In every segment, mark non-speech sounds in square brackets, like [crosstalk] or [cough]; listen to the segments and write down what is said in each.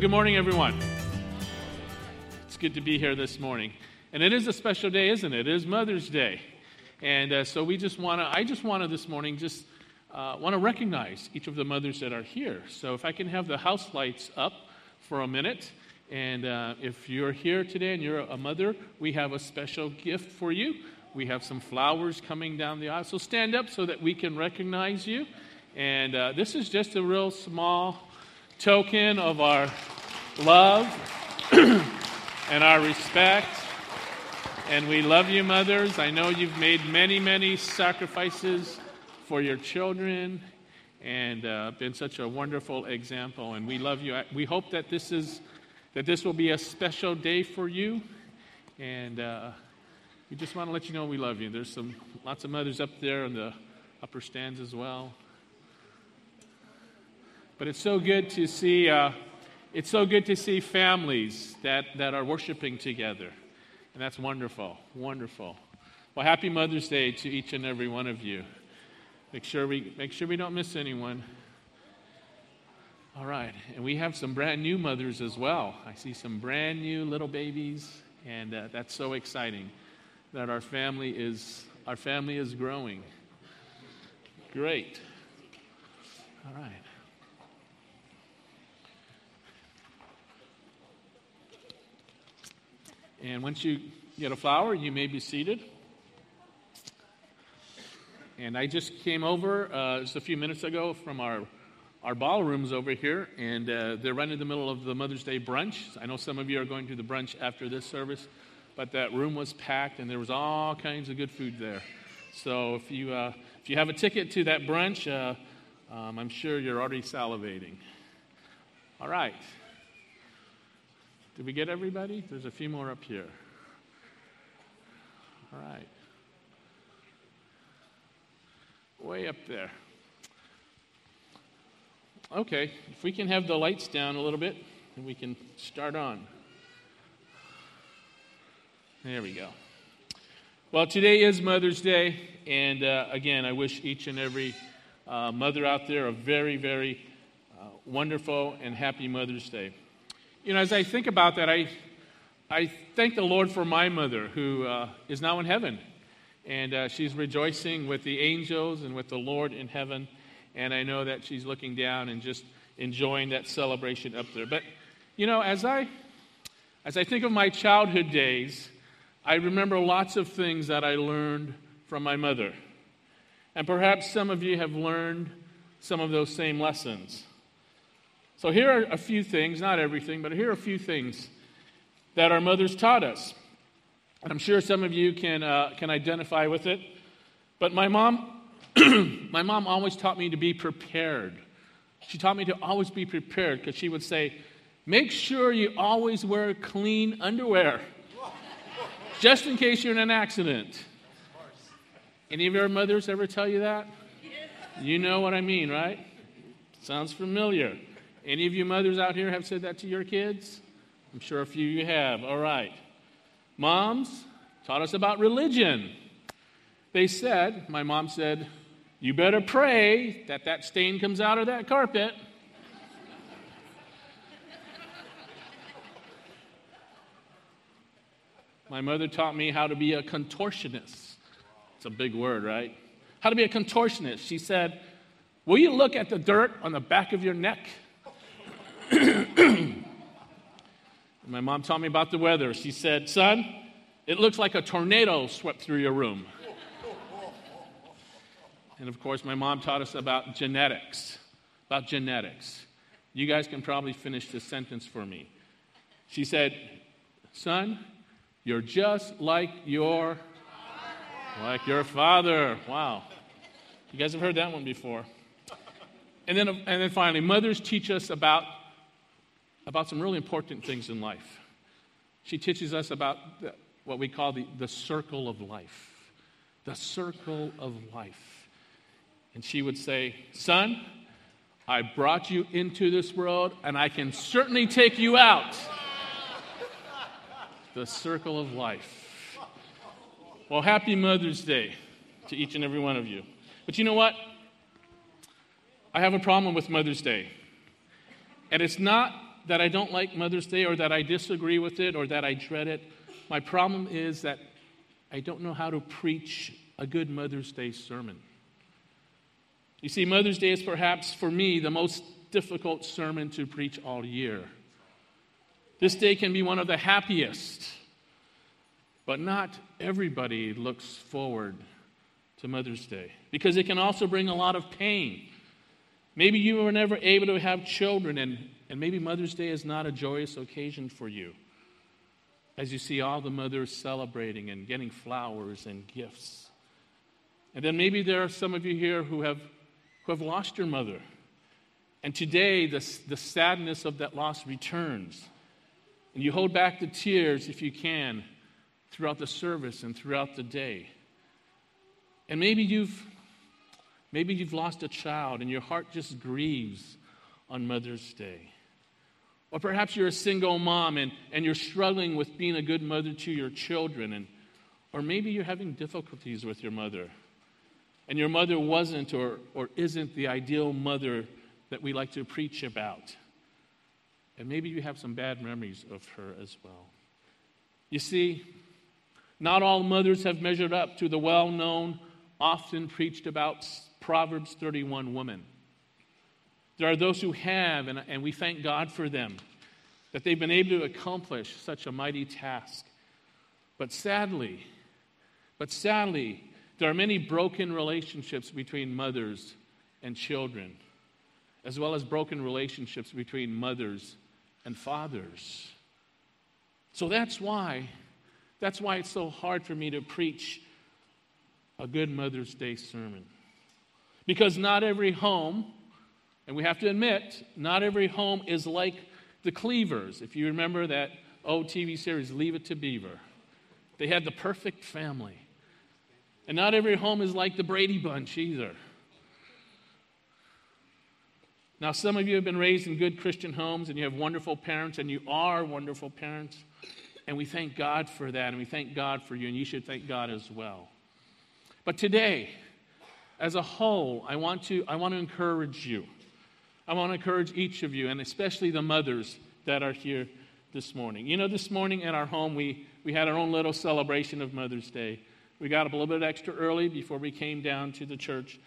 Well, good morning, everyone. It's good to be here this morning. And it is a special day, isn't it? It is Mother's Day. And uh, so we just want to, I just want to this morning just uh, want to recognize each of the mothers that are here. So if I can have the house lights up for a minute. And uh, if you're here today and you're a mother, we have a special gift for you. We have some flowers coming down the aisle. So stand up so that we can recognize you. And uh, this is just a real small token of our love [clears throat] and our respect. And we love you, mothers. I know you've made many, many sacrifices for your children and uh, been such a wonderful example. And we love you. We hope that this is that this will be a special day for you. And uh, we just want to let you know we love you. There's some lots of mothers up there in the upper stands as well. But it's so good to see. Uh, it's so good to see families that, that are worshiping together. And that's wonderful. Wonderful. Well, happy Mother's Day to each and every one of you. Make sure we, make sure we don't miss anyone. All right. And we have some brand new mothers as well. I see some brand new little babies, and uh, that's so exciting that our family is our family is growing. Great. All right. And once you get a flower, you may be seated. And I just came over uh, just a few minutes ago from our, our ballrooms over here, and uh, they're right in the middle of the Mother's Day brunch. I know some of you are going to the brunch after this service, but that room was packed, and there was all kinds of good food there. So if you, uh, if you have a ticket to that brunch, uh, um, I'm sure you're already salivating. All right. Did we get everybody? There's a few more up here. All right. Way up there. Okay, if we can have the lights down a little bit, and we can start on. There we go. Well, today is Mother's Day, and uh, again, I wish each and every uh, mother out there a very, very uh, wonderful and happy Mother's Day. You know, as I think about that, I, I thank the Lord for my mother who uh, is now in heaven. And uh, she's rejoicing with the angels and with the Lord in heaven. And I know that she's looking down and just enjoying that celebration up there. But, you know, as I, as I think of my childhood days, I remember lots of things that I learned from my mother. And perhaps some of you have learned some of those same lessons. So, here are a few things, not everything, but here are a few things that our mothers taught us. I'm sure some of you can, uh, can identify with it. But my mom, [clears throat] my mom always taught me to be prepared. She taught me to always be prepared because she would say, Make sure you always wear clean underwear, just in case you're in an accident. Any of your mothers ever tell you that? You know what I mean, right? Sounds familiar. Any of you mothers out here have said that to your kids? I'm sure a few of you have. All right. Moms taught us about religion. They said, my mom said, you better pray that that stain comes out of that carpet. My mother taught me how to be a contortionist. It's a big word, right? How to be a contortionist. She said, Will you look at the dirt on the back of your neck? [coughs] My mom taught me about the weather. She said, Son, it looks like a tornado swept through your room. And of course, my mom taught us about genetics. About genetics. You guys can probably finish this sentence for me. She said, Son, you're just like your like your father. Wow. You guys have heard that one before. And then, and then finally, mothers teach us about about some really important things in life. She teaches us about the, what we call the, the circle of life. The circle of life. And she would say, Son, I brought you into this world, and I can certainly take you out. the circle of life. Well, happy Mother's Day to each and every one of you. But you know what? I have a problem with Mother's Day. And it's not that I don't like Mother's Day or that I disagree with it or that I dread it. My problem is that I don't know how to preach a good Mother's Day sermon. You see, Mother's Day is perhaps for me the most difficult sermon to preach all year. This day can be one of the happiest, but not everybody looks forward to Mother's Day because it can also bring a lot of pain. Maybe you were never able to have children, and, and maybe Mother's Day is not a joyous occasion for you as you see all the mothers celebrating and getting flowers and gifts. And then maybe there are some of you here who have, who have lost your mother. And today, the, the sadness of that loss returns. And you hold back the tears if you can throughout the service and throughout the day. And maybe you've maybe you've lost a child and your heart just grieves on Mother's Day. Or perhaps you're a single mom and, and you're struggling with being a good mother to your children. And, or maybe you're having difficulties with your mother. And your mother wasn't or, or isn't the ideal mother that we like to preach about. And maybe you have some bad memories of her as well. You see, not all mothers have measured up to the well known, often preached about Proverbs 31 woman. There are those who have, and, and we thank God for them, that they've been able to accomplish such a mighty task. But sadly, but sadly, there are many broken relationships between mothers and children, as well as broken relationships between mothers and fathers. So that's why, that's why it's so hard for me to preach a good Mother's Day sermon. Because not every home, and we have to admit, not every home is like the Cleavers. If you remember that old TV series, Leave It to Beaver, they had the perfect family. And not every home is like the Brady Bunch either. Now, some of you have been raised in good Christian homes and you have wonderful parents, and you are wonderful parents. And we thank God for that, and we thank God for you, and you should thank God as well. But today, as a whole, I want to, I want to encourage you. I want to encourage each of you, and especially the mothers that are here this morning. You know, this morning at our home, we, we had our own little celebration of Mother's Day. We got up a little bit extra early before we came down to the church,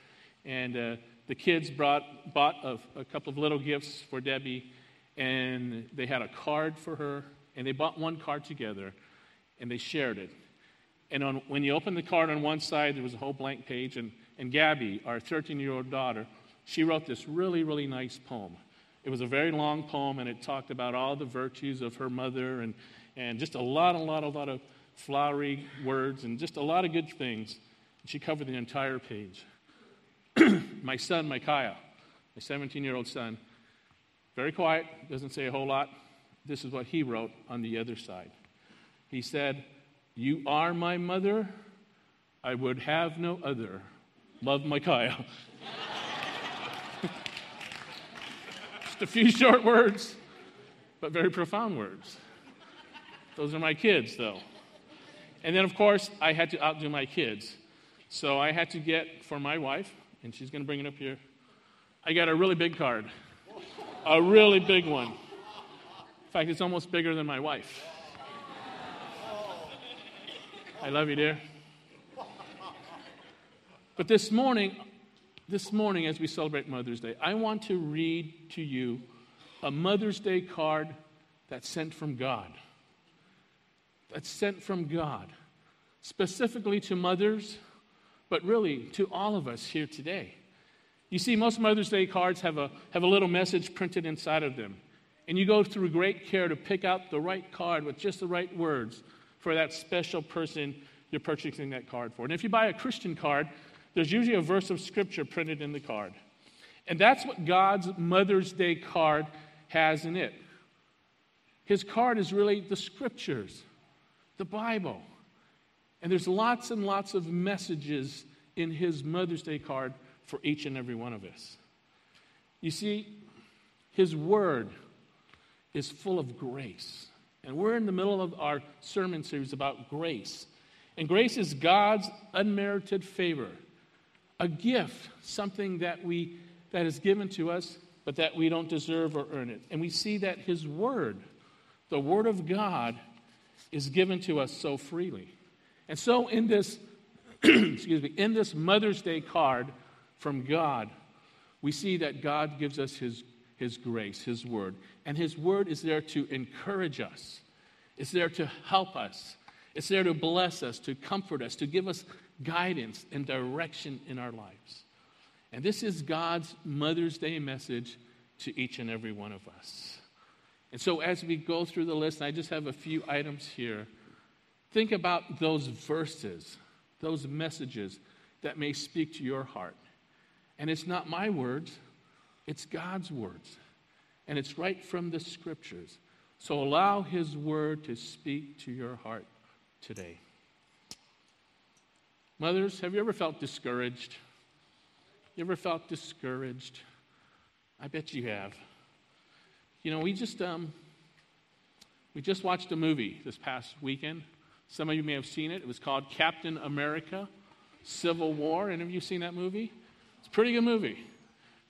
and uh, the kids brought, bought a, a couple of little gifts for Debbie, and they had a card for her, and they bought one card together, and they shared it. And on, when you open the card on one side, there was a whole blank page, and, and Gabby, our 13 year old daughter, she wrote this really, really nice poem. It was a very long poem, and it talked about all the virtues of her mother and, and just a lot, a lot, a lot of flowery words and just a lot of good things. She covered the entire page. [clears throat] my son, Micaiah, my 17 year old son, very quiet, doesn't say a whole lot. This is what he wrote on the other side. He said, You are my mother, I would have no other. Love Micaiah. [laughs] Just a few [laughs] short words, but very profound words. Those are my kids, though. And then, of course, I had to outdo my kids. So I had to get for my wife and she's going to bring it up here. I got a really big card, a really big one. In fact, it's almost bigger than my wife. I love you, dear. But this morning, this morning, as we celebrate Mother's Day, I want to read to you a Mother's Day card that's sent from God. That's sent from God, specifically to mothers but really to all of us here today. You see, most Mother's Day cards have a, have a little message printed inside of them. And you go through great care to pick out the right card with just the right words for that special person you're purchasing that card for. And if you buy a Christian card, there's usually a verse of scripture printed in the card. And that's what God's Mother's Day card has in it. His card is really the scriptures, the Bible. And there's lots and lots of messages in his Mother's Day card for each and every one of us. You see, his word is full of grace. And we're in the middle of our sermon series about grace. And grace is God's unmerited favor, a gift, something that we that is given to us but that we don't deserve or earn it. And we see that His Word, the Word of God, is given to us so freely. And so in this, [clears throat] excuse me, in this Mother's Day card from God, we see that God gives us His, His grace, His Word. And His Word is there to encourage us, it's there to help us, it's there to bless us, to comfort us, to give us guidance and direction in our lives. And this is God's Mother's Day message to each and every one of us. And so, as we go through the list, I just have a few items here. Think about those verses, those messages that may speak to your heart. And it's not my words, it's God's words. And it's right from the scriptures. So allow His word to speak to your heart today. Mothers, have you ever felt discouraged? You ever felt discouraged? I bet you have. You know, we just um, we just watched a movie this past weekend. Some of you may have seen it. It was called Captain America: Civil War. Any of you seen that movie? It's a pretty good movie.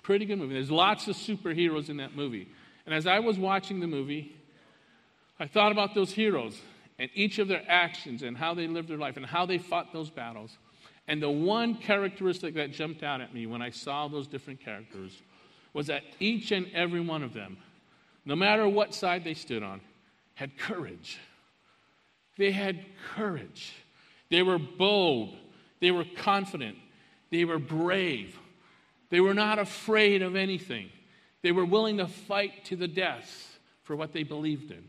Pretty good movie. There's lots of superheroes in that movie. And as I was watching the movie, I thought about those heroes and each of their actions and how they lived their life and how they fought those battles. And the one characteristic that jumped out at me when I saw those different characters was that each and every one of them, no matter what side they stood on, had courage. They had courage. They were bold. They were confident. They were brave. They were not afraid of anything. They were willing to fight to the death for what they believed in.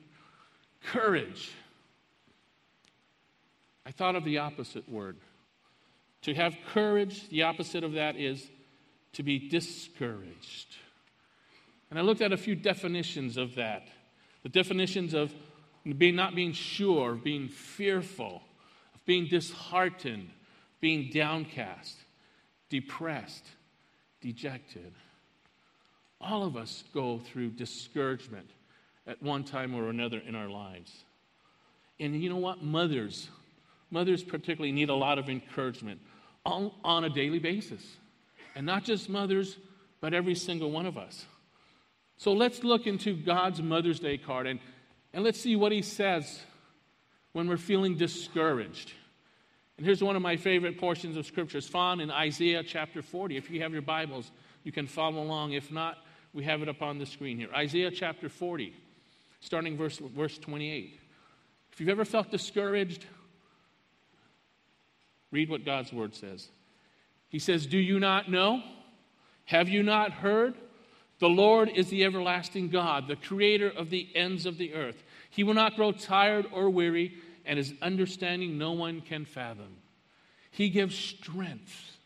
Courage. I thought of the opposite word. To have courage, the opposite of that is to be discouraged. And I looked at a few definitions of that. The definitions of being, not being sure, of being fearful, of being disheartened, being downcast, depressed, dejected. All of us go through discouragement at one time or another in our lives. And you know what? Mothers, mothers particularly need a lot of encouragement on, on a daily basis. And not just mothers, but every single one of us. So let's look into God's Mother's Day card and, and let's see what he says when we're feeling discouraged. And here's one of my favorite portions of Scripture. It's found in Isaiah chapter 40. If you have your Bibles, you can follow along. If not, we have it up on the screen here. Isaiah chapter 40, starting verse, verse 28. If you've ever felt discouraged, Read what God's word says. He says, Do you not know? Have you not heard? The Lord is the everlasting God, the creator of the ends of the earth. He will not grow tired or weary, and his understanding no one can fathom. He gives strength.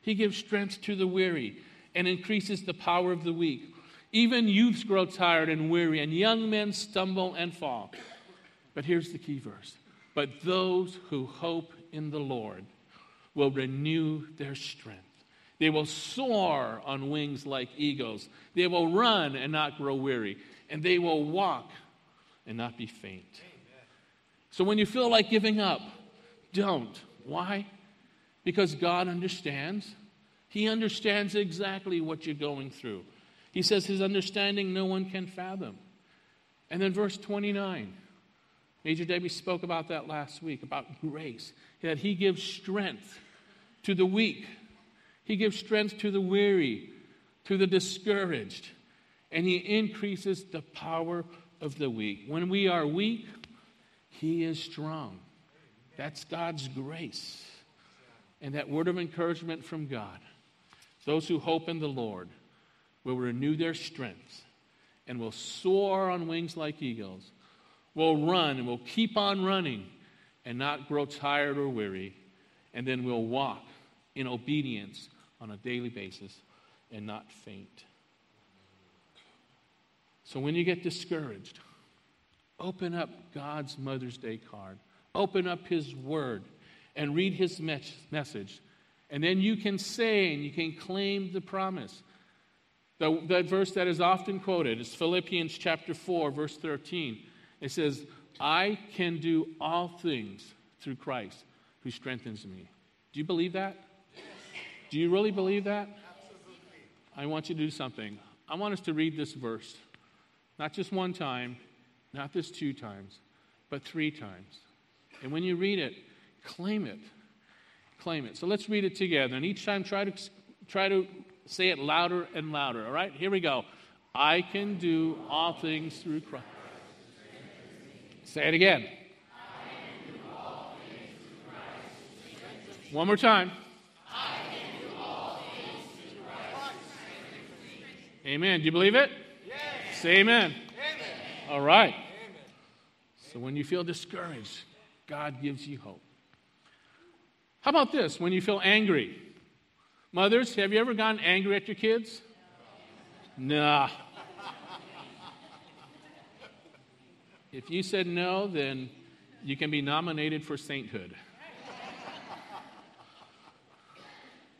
He gives strength to the weary and increases the power of the weak. Even youths grow tired and weary, and young men stumble and fall. But here's the key verse But those who hope in the Lord will renew their strength. They will soar on wings like eagles. They will run and not grow weary. And they will walk and not be faint. So when you feel like giving up, don't. Why? Because God understands. He understands exactly what you're going through. He says his understanding no one can fathom. And then verse 29. Major Debbie spoke about that last week, about grace, that he gives strength to the weak. He gives strength to the weary, to the discouraged, and He increases the power of the weak. When we are weak, He is strong. That's God's grace. And that word of encouragement from God. Those who hope in the Lord will renew their strength and will soar on wings like eagles, will run and will keep on running and not grow tired or weary, and then we'll walk in obedience on a daily basis and not faint. So when you get discouraged, open up God's Mother's Day card, open up His Word, and read His me- message. And then you can say and you can claim the promise. The, that verse that is often quoted is Philippians chapter 4, verse 13. It says, I can do all things through Christ who strengthens me. Do you believe that? Do you really believe that? Absolutely. I want you to do something. I want us to read this verse, not just one time, not just two times, but three times. And when you read it, claim it. Claim it. So let's read it together. And each time, try to, try to say it louder and louder. All right? Here we go. I can do all things through Christ. Say it again. One more time. Amen. Do you believe it? Yes. Say amen. amen. All right. Amen. So when you feel discouraged, God gives you hope. How about this? When you feel angry, mothers, have you ever gotten angry at your kids? Nah. If you said no, then you can be nominated for sainthood.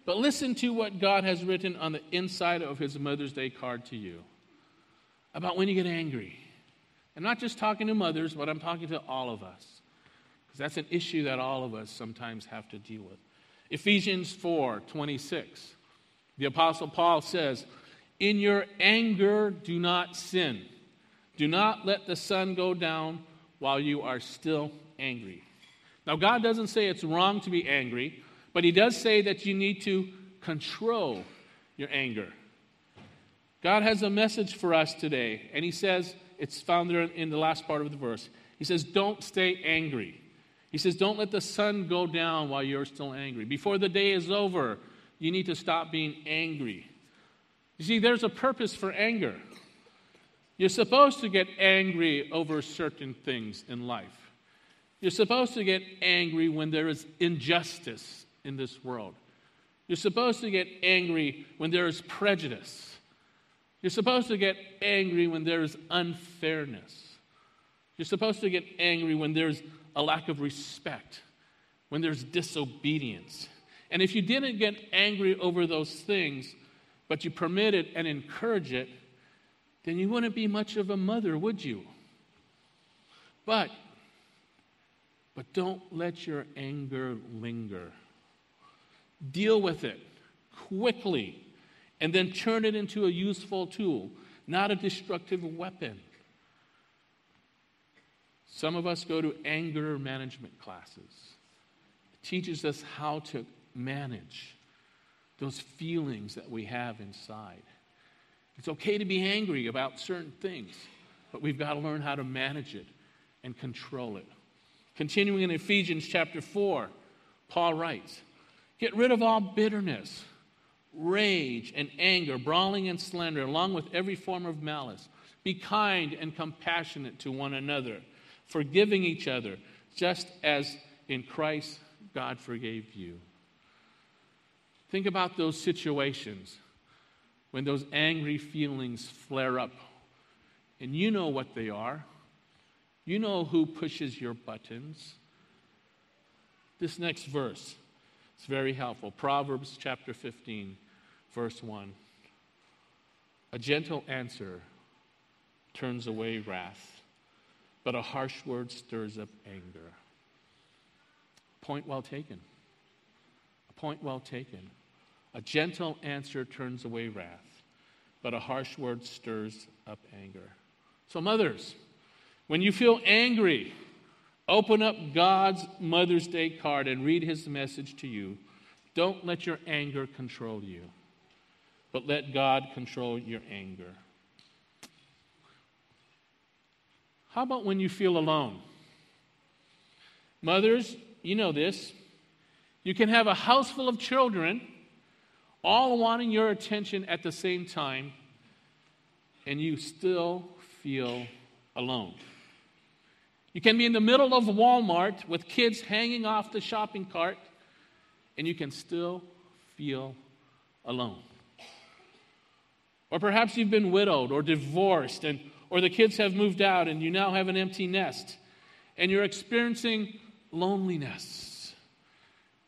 But listen to what God has written on the inside of his Mother's Day card to you about when you get angry. I'm not just talking to mothers, but I'm talking to all of us. Because that's an issue that all of us sometimes have to deal with. Ephesians 4 26. The Apostle Paul says, In your anger, do not sin. Do not let the sun go down while you are still angry. Now, God doesn't say it's wrong to be angry. But he does say that you need to control your anger. God has a message for us today, and he says, it's found there in the last part of the verse. He says, Don't stay angry. He says, Don't let the sun go down while you're still angry. Before the day is over, you need to stop being angry. You see, there's a purpose for anger. You're supposed to get angry over certain things in life. You're supposed to get angry when there is injustice in this world. You're supposed to get angry when there is prejudice. You're supposed to get angry when there is unfairness. You're supposed to get angry when there's a lack of respect, when there's disobedience. And if you didn't get angry over those things, but you permit it and encourage it, then you wouldn't be much of a mother, would you? But, but don't let your anger linger. Deal with it quickly and then turn it into a useful tool, not a destructive weapon. Some of us go to anger management classes. It teaches us how to manage those feelings that we have inside. It's okay to be angry about certain things, but we've got to learn how to manage it and control it. Continuing in Ephesians chapter 4, Paul writes, Get rid of all bitterness, rage, and anger, brawling and slander, along with every form of malice. Be kind and compassionate to one another, forgiving each other, just as in Christ God forgave you. Think about those situations when those angry feelings flare up, and you know what they are. You know who pushes your buttons. This next verse it's very helpful. Proverbs chapter 15, verse 1. A gentle answer turns away wrath, but a harsh word stirs up anger. Point well taken. A point well taken. A gentle answer turns away wrath, but a harsh word stirs up anger. So, mothers, when you feel angry, Open up God's Mother's Day card and read his message to you. Don't let your anger control you, but let God control your anger. How about when you feel alone? Mothers, you know this. You can have a house full of children, all wanting your attention at the same time, and you still feel alone. You can be in the middle of Walmart with kids hanging off the shopping cart, and you can still feel alone. Or perhaps you've been widowed or divorced, and, or the kids have moved out, and you now have an empty nest, and you're experiencing loneliness.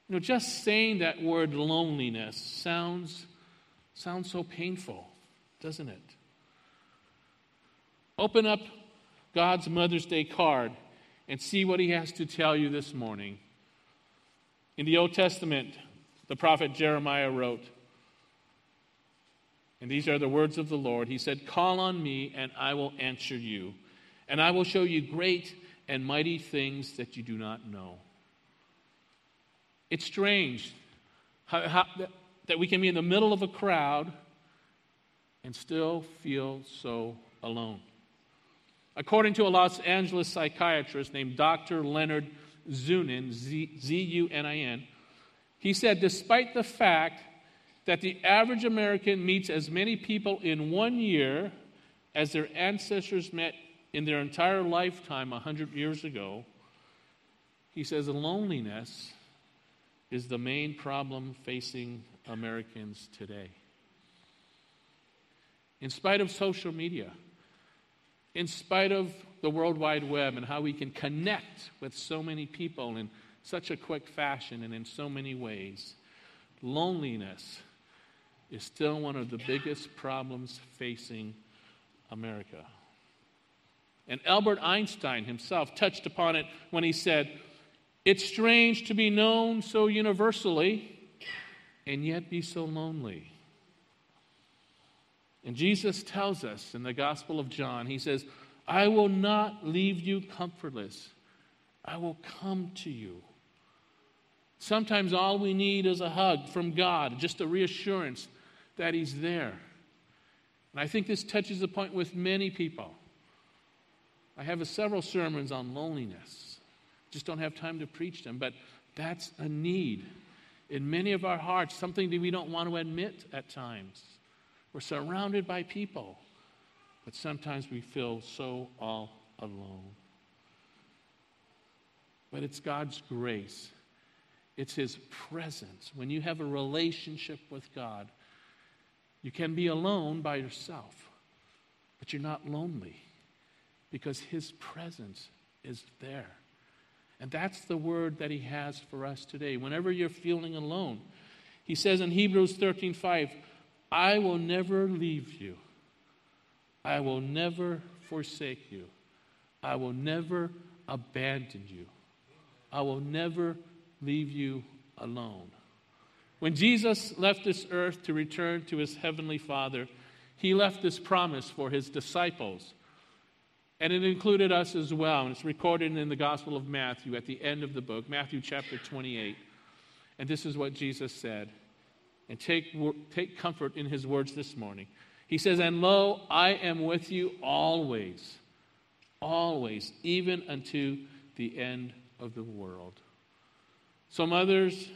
You know, just saying that word loneliness sounds, sounds so painful, doesn't it? Open up God's Mother's Day card and see what he has to tell you this morning. In the Old Testament, the prophet Jeremiah wrote, And these are the words of the Lord. He said, Call on me, and I will answer you, and I will show you great and mighty things that you do not know. It's strange how, how, that we can be in the middle of a crowd and still feel so alone. According to a Los Angeles psychiatrist named Dr. Leonard Zunin, Z U N I N, he said, despite the fact that the average American meets as many people in one year as their ancestors met in their entire lifetime 100 years ago, he says loneliness is the main problem facing Americans today. In spite of social media, in spite of the World Wide Web and how we can connect with so many people in such a quick fashion and in so many ways, loneliness is still one of the biggest problems facing America. And Albert Einstein himself touched upon it when he said, It's strange to be known so universally and yet be so lonely. And Jesus tells us in the Gospel of John, He says, I will not leave you comfortless, I will come to you. Sometimes all we need is a hug from God, just a reassurance that He's there. And I think this touches the point with many people. I have several sermons on loneliness. Just don't have time to preach them, but that's a need in many of our hearts, something that we don't want to admit at times. We're surrounded by people, but sometimes we feel so all alone. But it's God's grace, it's His presence. When you have a relationship with God, you can be alone by yourself, but you're not lonely because His presence is there. And that's the word that He has for us today. Whenever you're feeling alone, He says in Hebrews 13 5, I will never leave you, I will never forsake you, I will never abandon you, I will never leave you alone. When Jesus left this earth to return to his heavenly Father, he left this promise for his disciples. And it included us as well. And it's recorded in the Gospel of Matthew at the end of the book, Matthew chapter 28. And this is what Jesus said. And take, take comfort in his words this morning. He says, And lo, I am with you always, always, even unto the end of the world. So, mothers,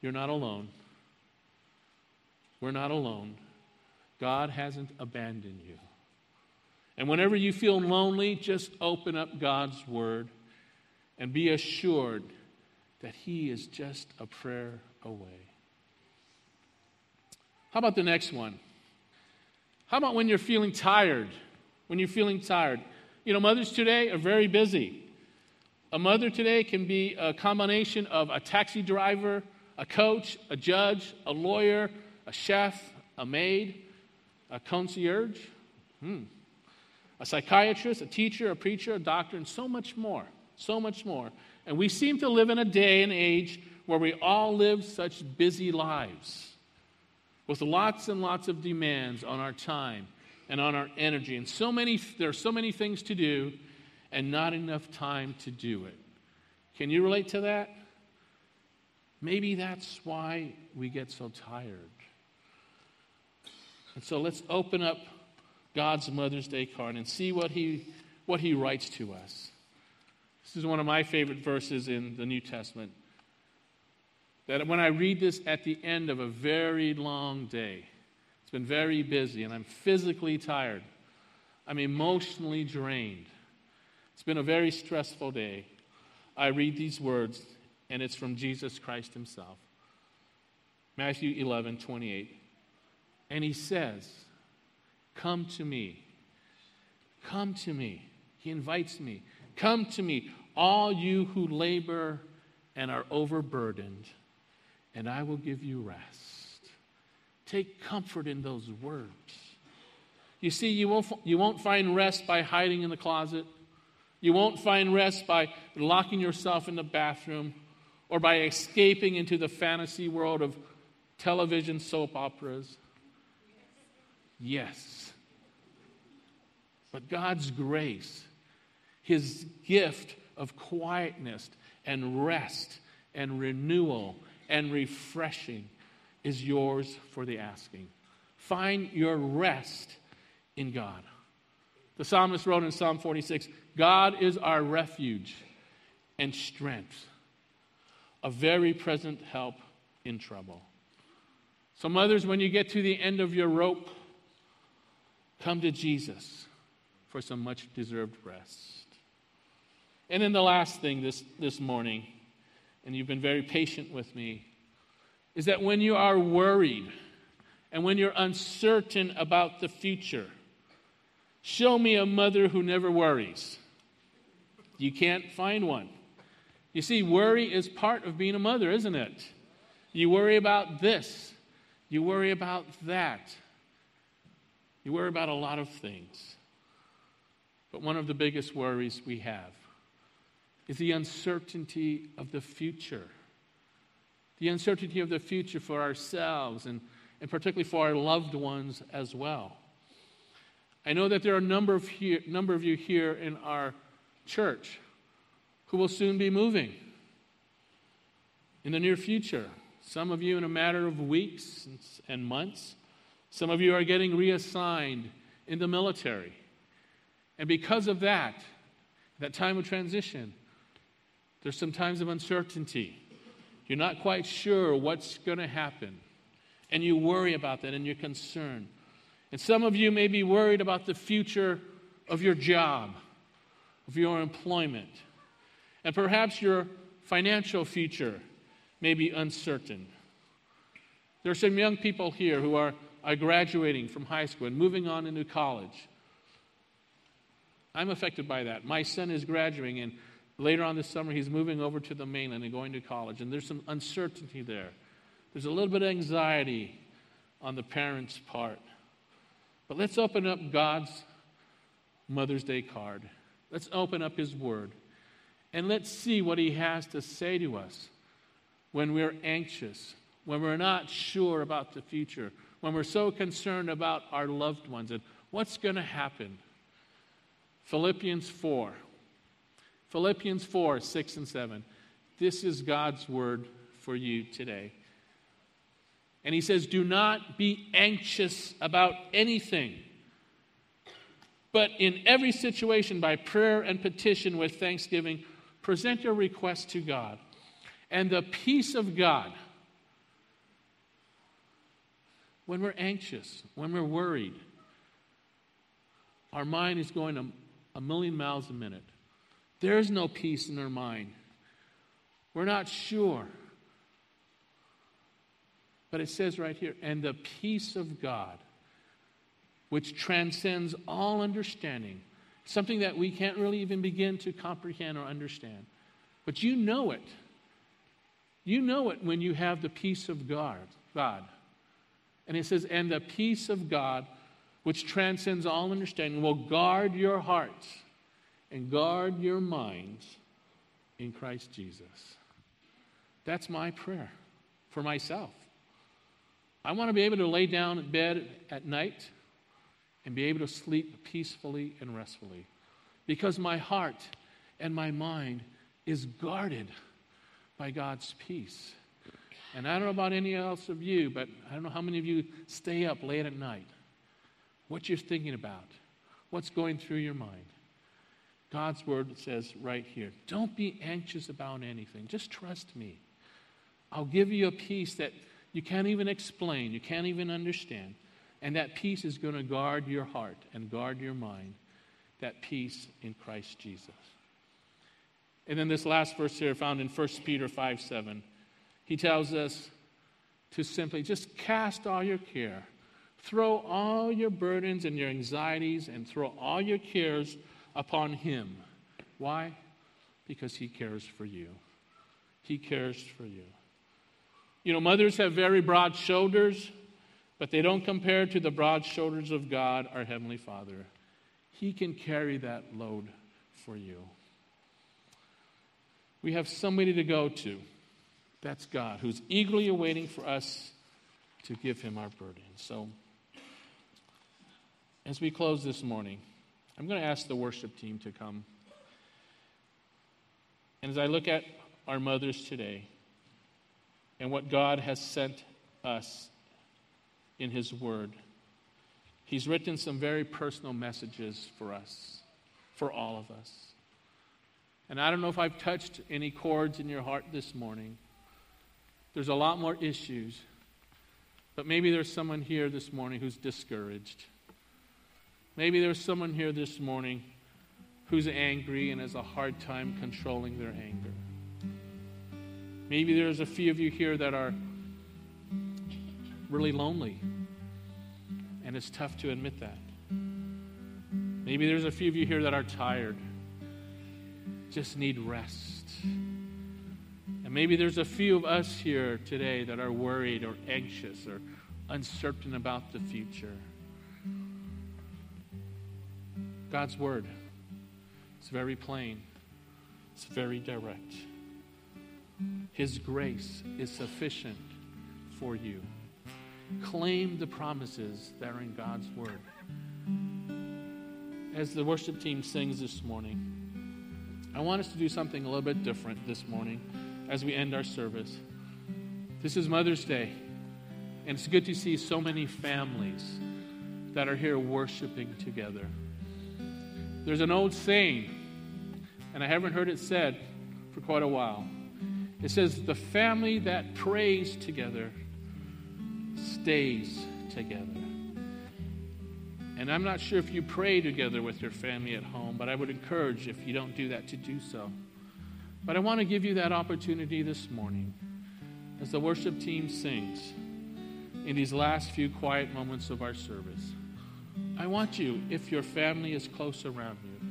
you're not alone. We're not alone. God hasn't abandoned you. And whenever you feel lonely, just open up God's Word and be assured that He is just a prayer away. How about the next one? How about when you're feeling tired? When you're feeling tired. You know, mothers today are very busy. A mother today can be a combination of a taxi driver, a coach, a judge, a lawyer, a chef, a maid, a concierge, hmm. A psychiatrist, a teacher, a preacher, a doctor, and so much more. So much more. And we seem to live in a day and age where we all live such busy lives with lots and lots of demands on our time and on our energy. And so many, there are so many things to do and not enough time to do it. Can you relate to that? Maybe that's why we get so tired. And so let's open up God's Mother's Day card and see what he, what he writes to us. This is one of my favorite verses in the New Testament. That when I read this at the end of a very long day, it's been very busy, and I'm physically tired, I'm emotionally drained. It's been a very stressful day. I read these words and it's from Jesus Christ himself. Matthew 11, 28. And he says, Come to me. Come to me. He invites me. Come to me, all you who labor and are overburdened, and I will give you rest. Take comfort in those words. You see, you won't, you won't find rest by hiding in the closet. You won't find rest by locking yourself in the bathroom or by escaping into the fantasy world of television soap operas. Yes. But God's grace, His gift of quietness and rest and renewal and refreshing, is yours for the asking. Find your rest in God. The psalmist wrote in Psalm 46 God is our refuge and strength, a very present help in trouble. So, mothers, when you get to the end of your rope, come to Jesus for some much deserved rest. And then the last thing this, this morning, and you've been very patient with me, is that when you are worried and when you're uncertain about the future, show me a mother who never worries. You can't find one. You see, worry is part of being a mother, isn't it? You worry about this, you worry about that, you worry about a lot of things. But one of the biggest worries we have is the uncertainty of the future. The uncertainty of the future for ourselves and, and particularly for our loved ones as well. I know that there are a number of, here, number of you here in our church who will soon be moving in the near future. Some of you in a matter of weeks and months. Some of you are getting reassigned in the military. And because of that, that time of transition, there's some times of uncertainty. You're not quite sure what's going to happen. And you worry about that and you're concerned. And some of you may be worried about the future of your job, of your employment. And perhaps your financial future may be uncertain. There are some young people here who are, are graduating from high school and moving on into college. I'm affected by that. My son is graduating, and later on this summer, he's moving over to the mainland and going to college, and there's some uncertainty there. There's a little bit of anxiety on the parents' part. But let's open up God's Mother's Day card. Let's open up His Word. And let's see what He has to say to us when we're anxious, when we're not sure about the future, when we're so concerned about our loved ones and what's going to happen. Philippians 4. Philippians 4, 6 and 7. This is God's word for you today. And he says, Do not be anxious about anything, but in every situation, by prayer and petition with thanksgiving, present your request to God. And the peace of God, when we're anxious, when we're worried, our mind is going a, a million miles a minute. There is no peace in our mind. We're not sure. But it says right here, and the peace of God, which transcends all understanding, something that we can't really even begin to comprehend or understand. But you know it. You know it when you have the peace of God. God. And it says, and the peace of God, which transcends all understanding, will guard your hearts and guard your minds in Christ Jesus. That's my prayer for myself. I want to be able to lay down in bed at night and be able to sleep peacefully and restfully because my heart and my mind is guarded by God's peace. And I don't know about any else of you, but I don't know how many of you stay up late at night. What you're thinking about, what's going through your mind. God's word says right here don't be anxious about anything, just trust me. I'll give you a peace that you can't even explain, you can't even understand. And that peace is going to guard your heart and guard your mind. That peace in Christ Jesus. And then this last verse here, found in 1 Peter 5 7, he tells us to simply just cast all your care, throw all your burdens and your anxieties, and throw all your cares upon him. Why? Because he cares for you. He cares for you. You know, mothers have very broad shoulders, but they don't compare to the broad shoulders of God, our Heavenly Father. He can carry that load for you. We have somebody to go to. That's God, who's eagerly awaiting for us to give him our burden. So As we close this morning, I'm going to ask the worship team to come. And as I look at our mothers today and what God has sent us in His Word, He's written some very personal messages for us, for all of us. And I don't know if I've touched any chords in your heart this morning. There's a lot more issues. But maybe there's someone here this morning who's discouraged. Maybe there's someone here this morning who's angry and has a hard time controlling their anger. Maybe there's a few of you here that are really lonely, and it's tough to admit that. Maybe there's a few of you here that are tired, just need rest. And maybe there's a few of us here today that are worried or anxious or uncertain about the future. God's word is very plain, it's very direct. His grace is sufficient for you. Claim the promises that are in God's word. As the worship team sings this morning, I want us to do something a little bit different this morning as we end our service. This is Mother's Day, and it's good to see so many families that are here worshiping together. There's an old saying, and I haven't heard it said for quite a while. It says, The family that prays together stays together. And I'm not sure if you pray together with your family at home, but I would encourage, if you don't do that, to do so. But I want to give you that opportunity this morning as the worship team sings in these last few quiet moments of our service. I want you, if your family is close around you,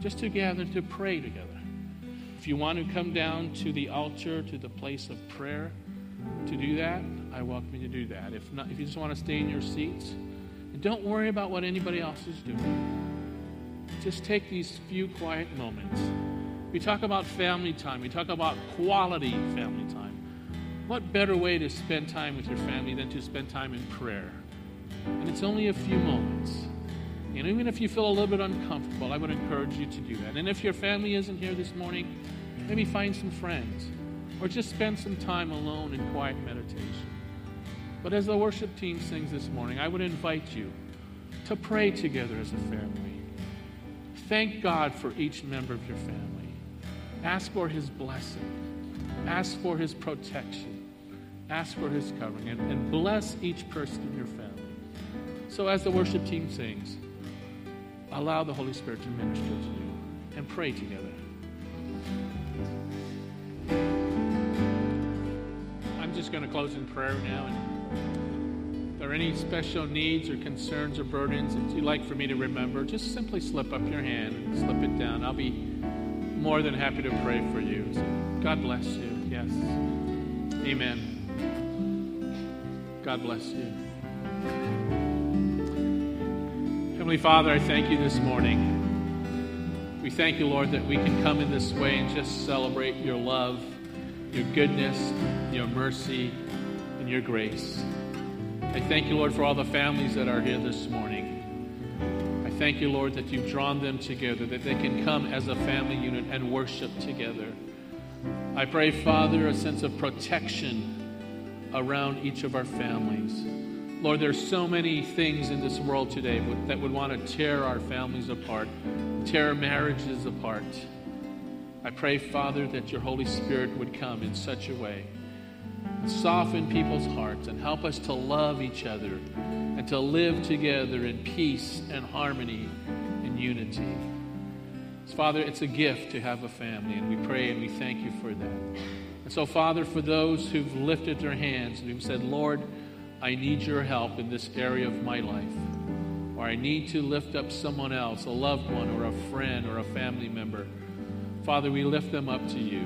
just to gather to pray together. If you want to come down to the altar, to the place of prayer, to do that, I welcome you to do that. If not, if you just want to stay in your seats, and don't worry about what anybody else is doing. Just take these few quiet moments. We talk about family time. We talk about quality family time. What better way to spend time with your family than to spend time in prayer? And it's only a few moments. And even if you feel a little bit uncomfortable, I would encourage you to do that. And if your family isn't here this morning, maybe find some friends or just spend some time alone in quiet meditation. But as the worship team sings this morning, I would invite you to pray together as a family. Thank God for each member of your family. Ask for his blessing. Ask for his protection. Ask for his covering. And, and bless each person in your family. So as the worship team sings, allow the Holy Spirit to minister to you and pray together. I'm just going to close in prayer now. And if there are any special needs or concerns or burdens that you'd like for me to remember, just simply slip up your hand and slip it down. I'll be more than happy to pray for you. So God bless you. Yes. Amen. God bless you. Heavenly Father, I thank you this morning. We thank you, Lord, that we can come in this way and just celebrate your love, your goodness, your mercy, and your grace. I thank you, Lord, for all the families that are here this morning. Thank you, Lord, that you've drawn them together, that they can come as a family unit and worship together. I pray, Father, a sense of protection around each of our families. Lord, there's so many things in this world today that would want to tear our families apart, tear marriages apart. I pray, Father, that your Holy Spirit would come in such a way soften people's hearts and help us to love each other and to live together in peace and harmony and unity. So, Father, it's a gift to have a family, and we pray and we thank you for that. And so, Father, for those who've lifted their hands and who've said, Lord, I need your help in this area of my life. Or I need to lift up someone else, a loved one, or a friend, or a family member. Father, we lift them up to you.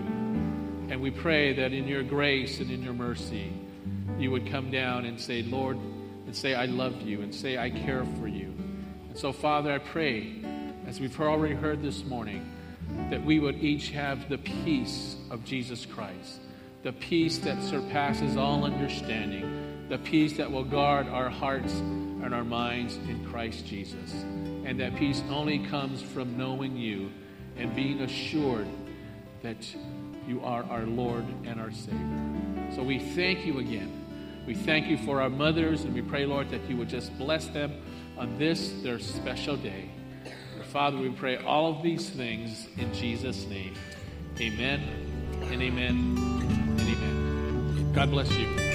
And we pray that in your grace and in your mercy, you would come down and say, Lord, and say, I love you, and say, I care for you. And so, Father, I pray, as we've already heard this morning, that we would each have the peace of Jesus Christ, the peace that surpasses all understanding the peace that will guard our hearts and our minds in Christ Jesus. And that peace only comes from knowing you and being assured that you are our Lord and our Savior. So we thank you again. We thank you for our mothers, and we pray, Lord, that you would just bless them on this, their special day. Father, we pray all of these things in Jesus' name. Amen and amen and amen. God bless you.